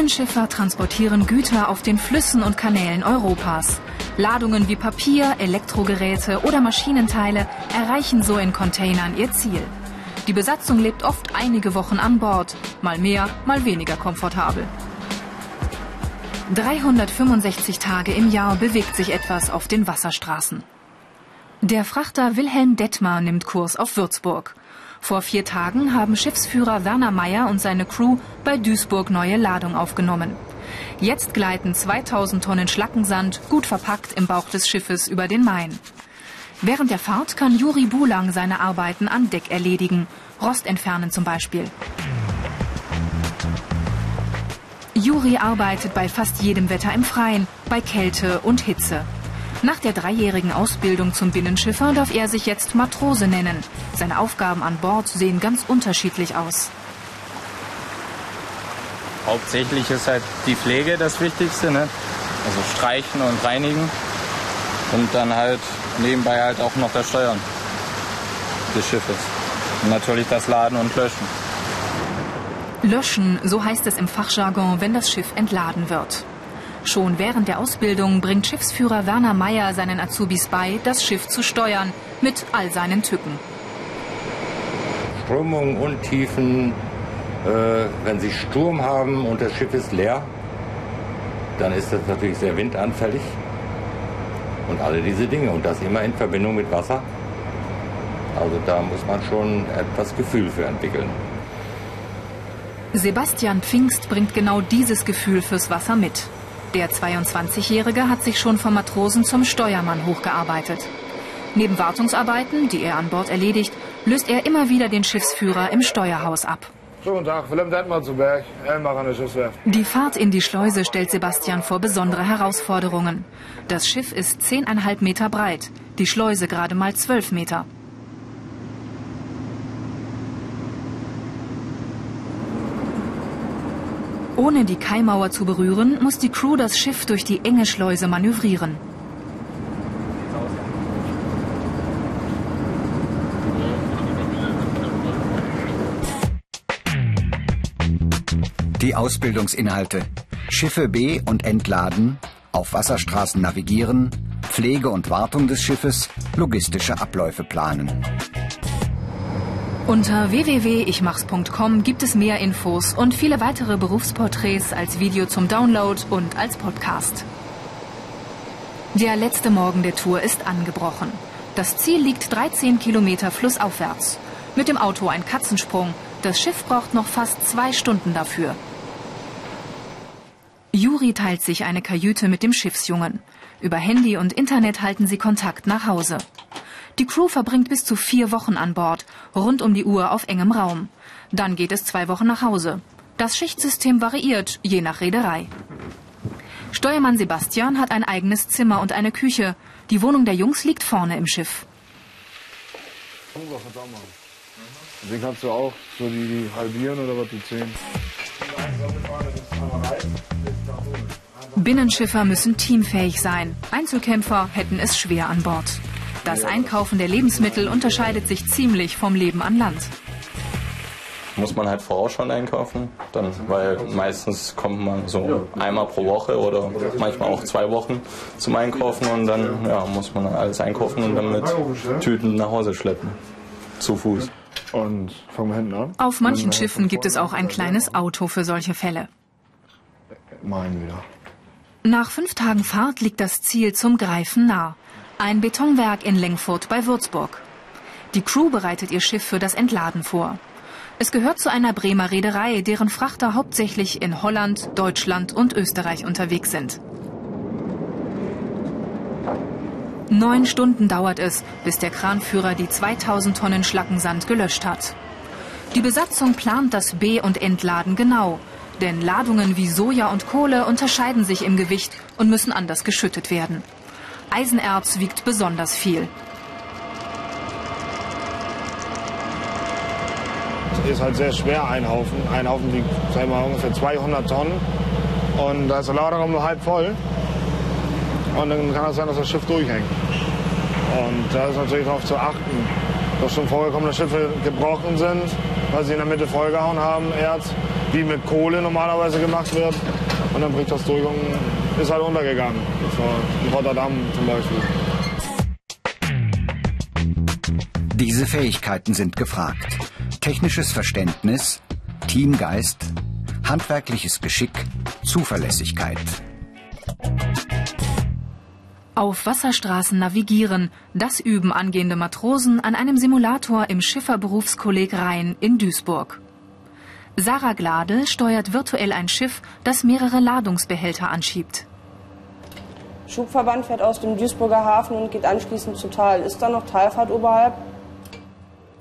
Binnenschiffer transportieren Güter auf den Flüssen und Kanälen Europas. Ladungen wie Papier, Elektrogeräte oder Maschinenteile erreichen so in Containern ihr Ziel. Die Besatzung lebt oft einige Wochen an Bord, mal mehr, mal weniger komfortabel. 365 Tage im Jahr bewegt sich etwas auf den Wasserstraßen. Der Frachter Wilhelm Detmar nimmt Kurs auf Würzburg. Vor vier Tagen haben Schiffsführer Werner Meyer und seine Crew bei Duisburg neue Ladung aufgenommen. Jetzt gleiten 2000 Tonnen Schlackensand gut verpackt im Bauch des Schiffes über den Main. Während der Fahrt kann Juri Bulang seine Arbeiten an Deck erledigen, Rost entfernen zum Beispiel. Juri arbeitet bei fast jedem Wetter im Freien, bei Kälte und Hitze. Nach der dreijährigen Ausbildung zum Binnenschiffer darf er sich jetzt Matrose nennen. Seine Aufgaben an Bord sehen ganz unterschiedlich aus. Hauptsächlich ist halt die Pflege das Wichtigste, ne? also streichen und reinigen und dann halt nebenbei halt auch noch das Steuern des Schiffes und natürlich das Laden und Löschen. Löschen, so heißt es im Fachjargon, wenn das Schiff entladen wird. Schon während der Ausbildung bringt Schiffsführer Werner Meyer seinen Azubis bei, das Schiff zu steuern, mit all seinen Tücken. Strömungen, Untiefen, äh, wenn Sie Sturm haben und das Schiff ist leer, dann ist das natürlich sehr windanfällig. Und alle diese Dinge. Und das immer in Verbindung mit Wasser. Also da muss man schon etwas Gefühl für entwickeln. Sebastian Pfingst bringt genau dieses Gefühl fürs Wasser mit. Der 22-Jährige hat sich schon vom Matrosen zum Steuermann hochgearbeitet. Neben Wartungsarbeiten, die er an Bord erledigt, löst er immer wieder den Schiffsführer im Steuerhaus ab. Guten Tag, Willem Detmer zu Berg, Elmach an der Schiffswerft. Die Fahrt in die Schleuse stellt Sebastian vor besondere Herausforderungen. Das Schiff ist 10,5 Meter breit, die Schleuse gerade mal 12 Meter. Ohne die Kaimauer zu berühren, muss die Crew das Schiff durch die enge Schleuse manövrieren. Die Ausbildungsinhalte. Schiffe B- und entladen, auf Wasserstraßen navigieren, Pflege und Wartung des Schiffes, logistische Abläufe planen. Unter www.ichmachs.com gibt es mehr Infos und viele weitere Berufsporträts als Video zum Download und als Podcast. Der letzte Morgen der Tour ist angebrochen. Das Ziel liegt 13 Kilometer flussaufwärts. Mit dem Auto ein Katzensprung. Das Schiff braucht noch fast zwei Stunden dafür. Juri teilt sich eine Kajüte mit dem Schiffsjungen. Über Handy und Internet halten sie Kontakt nach Hause. Die Crew verbringt bis zu vier Wochen an Bord, rund um die Uhr auf engem Raum. Dann geht es zwei Wochen nach Hause. Das Schichtsystem variiert, je nach Reederei. Steuermann Sebastian hat ein eigenes Zimmer und eine Küche. Die Wohnung der Jungs liegt vorne im Schiff. Den kannst du auch so die halbieren oder was die zehn. Binnenschiffer müssen teamfähig sein. Einzelkämpfer hätten es schwer an Bord. Das Einkaufen der Lebensmittel unterscheidet sich ziemlich vom Leben an Land. Muss man halt voraus schon einkaufen, dann, weil meistens kommt man so einmal pro Woche oder manchmal auch zwei Wochen zum Einkaufen und dann ja, muss man alles einkaufen und dann mit Tüten nach Hause schleppen. Zu Fuß. Und fangen wir hinten an. Auf manchen Schiffen gibt es auch ein kleines Auto für solche Fälle. Mein wieder. Nach fünf Tagen Fahrt liegt das Ziel zum Greifen nah. Ein Betonwerk in Lengfurt bei Würzburg. Die Crew bereitet ihr Schiff für das Entladen vor. Es gehört zu einer Bremer Reederei, deren Frachter hauptsächlich in Holland, Deutschland und Österreich unterwegs sind. Neun Stunden dauert es, bis der Kranführer die 2000 Tonnen Schlackensand gelöscht hat. Die Besatzung plant das Be- und Entladen genau, denn Ladungen wie Soja und Kohle unterscheiden sich im Gewicht und müssen anders geschüttet werden. Eisenerz wiegt besonders viel. Es ist halt sehr schwer, ein Haufen. Ein Haufen wiegt, sagen wir mal, ungefähr 200 Tonnen. Und da ist der Laderraum nur halb voll. Und dann kann es sein, dass das Schiff durchhängt. Und da ist natürlich darauf zu achten, dass schon vorgekommene Schiffe gebrochen sind weil sie in der Mitte vollgehauen haben, Erz, wie mit Kohle normalerweise gemacht wird. Und dann bricht das durch und ist halt untergegangen. Das war in Rotterdam zum Beispiel. Diese Fähigkeiten sind gefragt. Technisches Verständnis, Teamgeist, handwerkliches Geschick, Zuverlässigkeit. Auf Wasserstraßen navigieren, das üben angehende Matrosen an einem Simulator im Schifferberufskolleg Rhein in Duisburg. Sarah Glade steuert virtuell ein Schiff, das mehrere Ladungsbehälter anschiebt. Schubverband fährt aus dem Duisburger Hafen und geht anschließend zu Tal. Ist da noch Talfahrt oberhalb?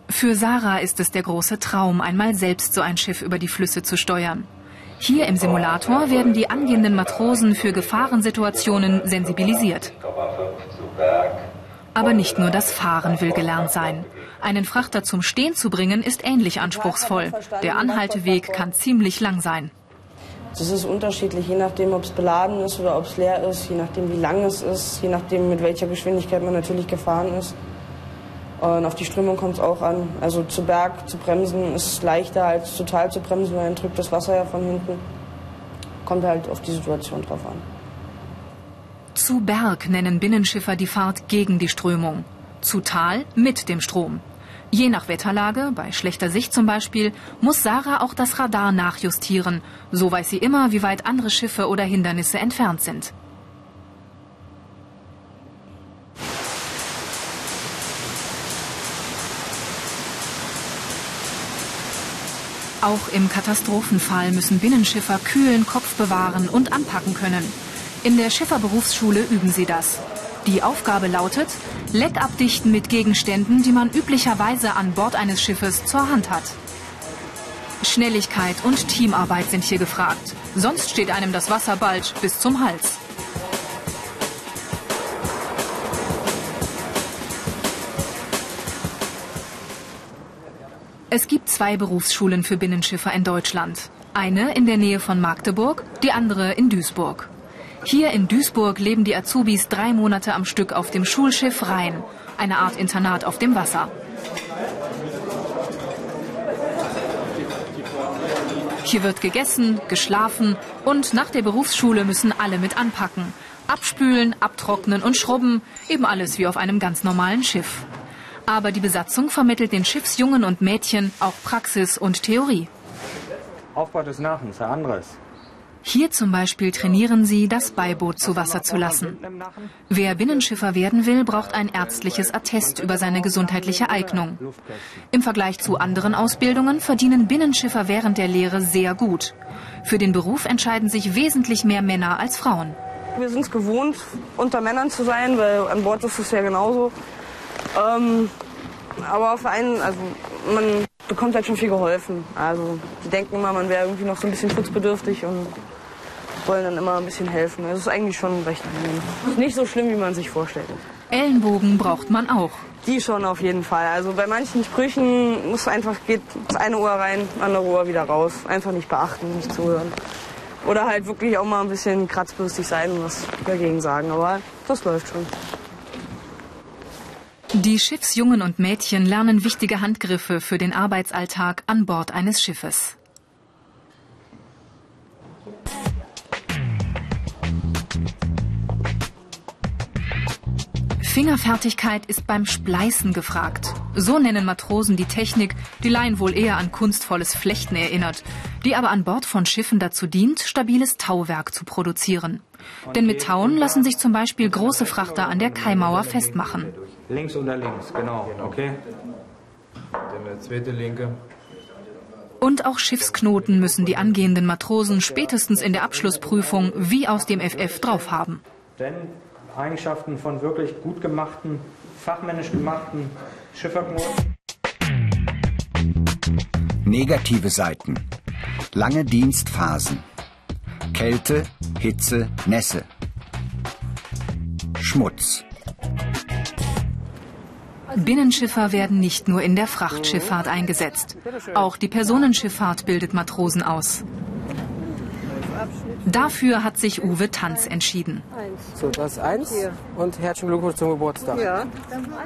Für Sarah ist es der große Traum, einmal selbst so ein Schiff über die Flüsse zu steuern. Hier im Simulator werden die angehenden Matrosen für Gefahrensituationen sensibilisiert. Aber nicht nur das Fahren will gelernt sein. Einen Frachter zum Stehen zu bringen, ist ähnlich anspruchsvoll. Der Anhalteweg kann ziemlich lang sein. Das ist unterschiedlich, je nachdem, ob es beladen ist oder ob es leer ist, je nachdem, wie lang es ist, je nachdem, mit welcher Geschwindigkeit man natürlich gefahren ist. Und auf die Strömung kommt es auch an. Also zu Berg zu bremsen ist leichter als total zu bremsen, weil dann drückt das Wasser ja von hinten. Kommt halt auf die Situation drauf an. Zu Berg nennen Binnenschiffer die Fahrt gegen die Strömung. Zu Tal mit dem Strom. Je nach Wetterlage, bei schlechter Sicht zum Beispiel, muss Sarah auch das Radar nachjustieren. So weiß sie immer, wie weit andere Schiffe oder Hindernisse entfernt sind. Auch im Katastrophenfall müssen Binnenschiffer kühlen Kopf bewahren und anpacken können. In der Schifferberufsschule üben sie das. Die Aufgabe lautet, Leck abdichten mit Gegenständen, die man üblicherweise an Bord eines Schiffes zur Hand hat. Schnelligkeit und Teamarbeit sind hier gefragt. Sonst steht einem das Wasser bald bis zum Hals. Es gibt zwei Berufsschulen für Binnenschiffer in Deutschland. Eine in der Nähe von Magdeburg, die andere in Duisburg. Hier in Duisburg leben die Azubis drei Monate am Stück auf dem Schulschiff Rhein, eine Art Internat auf dem Wasser. Hier wird gegessen, geschlafen und nach der Berufsschule müssen alle mit anpacken. Abspülen, abtrocknen und schrubben, eben alles wie auf einem ganz normalen Schiff. Aber die Besatzung vermittelt den Schiffsjungen und Mädchen auch Praxis und Theorie. Aufbau des Nachens, ein anderes. Hier zum Beispiel trainieren sie, das Beiboot zu Wasser zu lassen. Wer Binnenschiffer werden will, braucht ein ärztliches Attest über seine gesundheitliche Eignung. Im Vergleich zu anderen Ausbildungen verdienen Binnenschiffer während der Lehre sehr gut. Für den Beruf entscheiden sich wesentlich mehr Männer als Frauen. Wir sind es gewohnt, unter Männern zu sein, weil an Bord ist es ja genauso. Ähm, aber auf einen, also man bekommt halt schon viel geholfen. Also die denken immer, man wäre irgendwie noch so ein bisschen schutzbedürftig und wollen dann immer ein bisschen helfen. Es ist eigentlich schon recht angenehm. Ist nicht so schlimm, wie man sich vorstellt. Ellenbogen braucht man auch. Die schon auf jeden Fall. Also bei manchen Sprüchen muss einfach geht das eine Ohr rein, andere Ohr wieder raus. Einfach nicht beachten, nicht zuhören. Oder halt wirklich auch mal ein bisschen kratzbürstig sein und was dagegen sagen. Aber das läuft schon. Die Schiffsjungen und Mädchen lernen wichtige Handgriffe für den Arbeitsalltag an Bord eines Schiffes. Fingerfertigkeit ist beim Spleißen gefragt. So nennen Matrosen die Technik, die Laien wohl eher an kunstvolles Flechten erinnert, die aber an Bord von Schiffen dazu dient, stabiles Tauwerk zu produzieren. Denn mit Tauen lassen sich zum Beispiel große Frachter an der Kaimauer festmachen. Links oder links, genau, okay. Der zweite linke. Und auch Schiffsknoten müssen die angehenden Matrosen spätestens in der Abschlussprüfung wie aus dem FF drauf haben. Denn Eigenschaften von wirklich gut gemachten, fachmännisch gemachten Schifferknoten. Negative Seiten. Lange Dienstphasen. Kälte, Hitze, Nässe. Schmutz. Binnenschiffer werden nicht nur in der Frachtschifffahrt eingesetzt. Auch die Personenschifffahrt bildet Matrosen aus. Dafür hat sich Uwe Tanz entschieden. So, das ist eins und herzlichen Glückwunsch zum Geburtstag. Ja.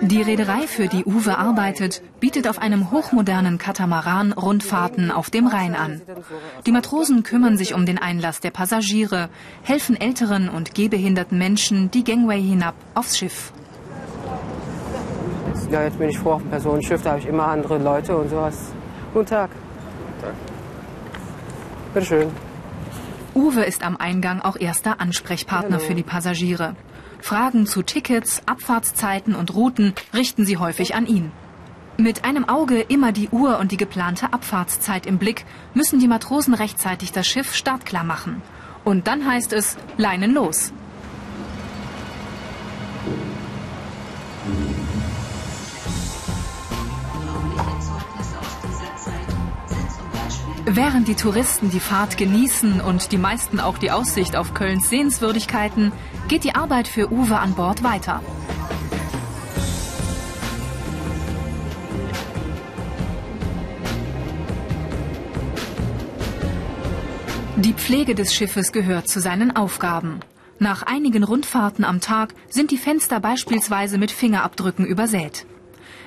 Die Reederei, für die Uwe arbeitet, bietet auf einem hochmodernen Katamaran Rundfahrten auf dem Rhein an. Die Matrosen kümmern sich um den Einlass der Passagiere, helfen älteren und gehbehinderten Menschen die Gangway hinab aufs Schiff. Ja, jetzt bin ich froh auf dem Personenschiff, da habe ich immer andere Leute und sowas. Guten Tag. Guten Tag. Bitteschön. Uwe ist am Eingang auch erster Ansprechpartner Hallo. für die Passagiere. Fragen zu Tickets, Abfahrtszeiten und Routen richten sie häufig an ihn. Mit einem Auge immer die Uhr und die geplante Abfahrtszeit im Blick müssen die Matrosen rechtzeitig das Schiff startklar machen. Und dann heißt es Leinen los. Während die Touristen die Fahrt genießen und die meisten auch die Aussicht auf Kölns Sehenswürdigkeiten, geht die Arbeit für Uwe an Bord weiter. Die Pflege des Schiffes gehört zu seinen Aufgaben. Nach einigen Rundfahrten am Tag sind die Fenster beispielsweise mit Fingerabdrücken übersät.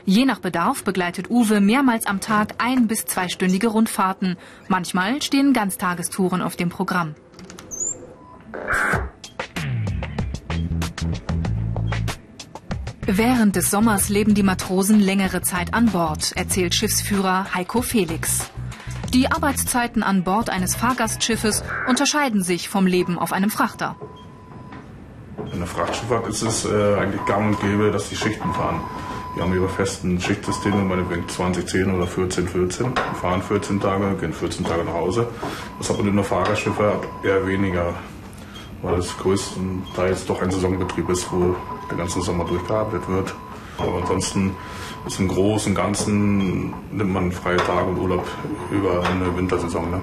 Je nach Bedarf begleitet Uwe mehrmals am Tag ein- bis zweistündige Rundfahrten. Manchmal stehen Ganztagestouren auf dem Programm. Während des Sommers leben die Matrosen längere Zeit an Bord, erzählt Schiffsführer Heiko Felix. Die Arbeitszeiten an Bord eines Fahrgastschiffes unterscheiden sich vom Leben auf einem Frachter. In der Frachtschifffahrt ist es äh, eigentlich gang und gäbe, dass die Schichten fahren. Wir haben ihre festen Schichtsysteme, meinetwegen 20, 10 oder 14, 14. Wir fahren 14 Tage, gehen 14 Tage nach Hause. Das hat man in der Fahrerschifffahrt eher weniger, weil es größtenteils doch ein Saisonbetrieb ist, wo der ganze Sommer durchgearbeitet wird. Aber ansonsten ist im Großen und Ganzen nimmt man freie Tage und Urlaub über eine Wintersaison. Ne?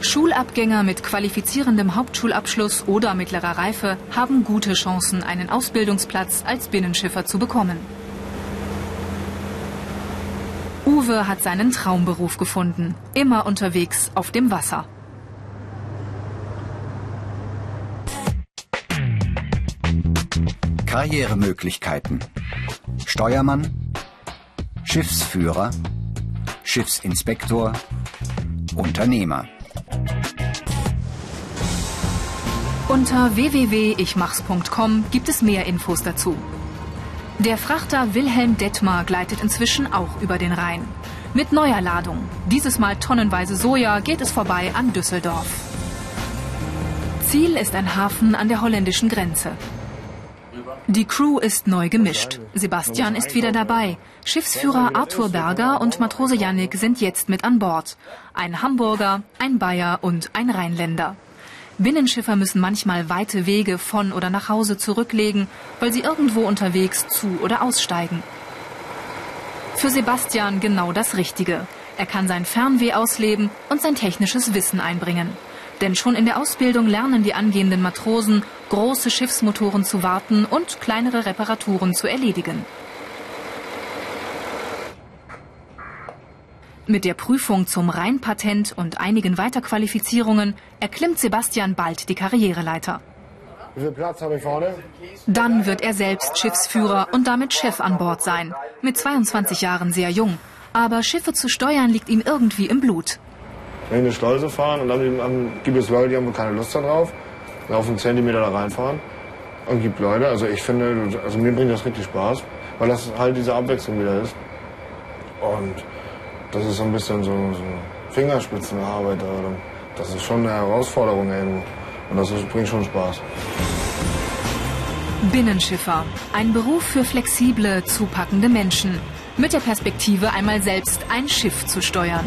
Schulabgänger mit qualifizierendem Hauptschulabschluss oder mittlerer Reife haben gute Chancen, einen Ausbildungsplatz als Binnenschiffer zu bekommen. Uwe hat seinen Traumberuf gefunden, immer unterwegs auf dem Wasser. Karrieremöglichkeiten. Steuermann, Schiffsführer, Schiffsinspektor, Unternehmer. Unter www.ichmachs.com gibt es mehr Infos dazu. Der Frachter Wilhelm Detmar gleitet inzwischen auch über den Rhein. Mit neuer Ladung. Dieses Mal tonnenweise Soja geht es vorbei an Düsseldorf. Ziel ist ein Hafen an der holländischen Grenze. Die Crew ist neu gemischt. Sebastian ist wieder dabei. Schiffsführer Arthur Berger und Matrose Yannick sind jetzt mit an Bord. Ein Hamburger, ein Bayer und ein Rheinländer. Binnenschiffer müssen manchmal weite Wege von oder nach Hause zurücklegen, weil sie irgendwo unterwegs zu- oder aussteigen. Für Sebastian genau das Richtige. Er kann sein Fernweh ausleben und sein technisches Wissen einbringen. Denn schon in der Ausbildung lernen die angehenden Matrosen, große Schiffsmotoren zu warten und kleinere Reparaturen zu erledigen. Mit der Prüfung zum Rheinpatent und einigen Weiterqualifizierungen erklimmt Sebastian bald die Karriereleiter. Wie viel Platz habe ich vorne? Dann wird er selbst Schiffsführer und damit Chef an Bord sein. Mit 22 Jahren sehr jung. Aber Schiffe zu steuern liegt ihm irgendwie im Blut. Wenn ich eine Schleuse fahren und dann, dann gibt es Leute, die haben keine Lust darauf, auf einen Zentimeter da reinfahren. Und gibt Leute, also ich finde, also mir bringt das richtig Spaß, weil das halt diese Abwechslung wieder ist. Und das ist so ein bisschen so, so Fingerspitzenarbeit. Das ist schon eine Herausforderung irgendwo. Und das bringt schon Spaß. Binnenschiffer. Ein Beruf für flexible, zupackende Menschen. Mit der Perspektive, einmal selbst ein Schiff zu steuern.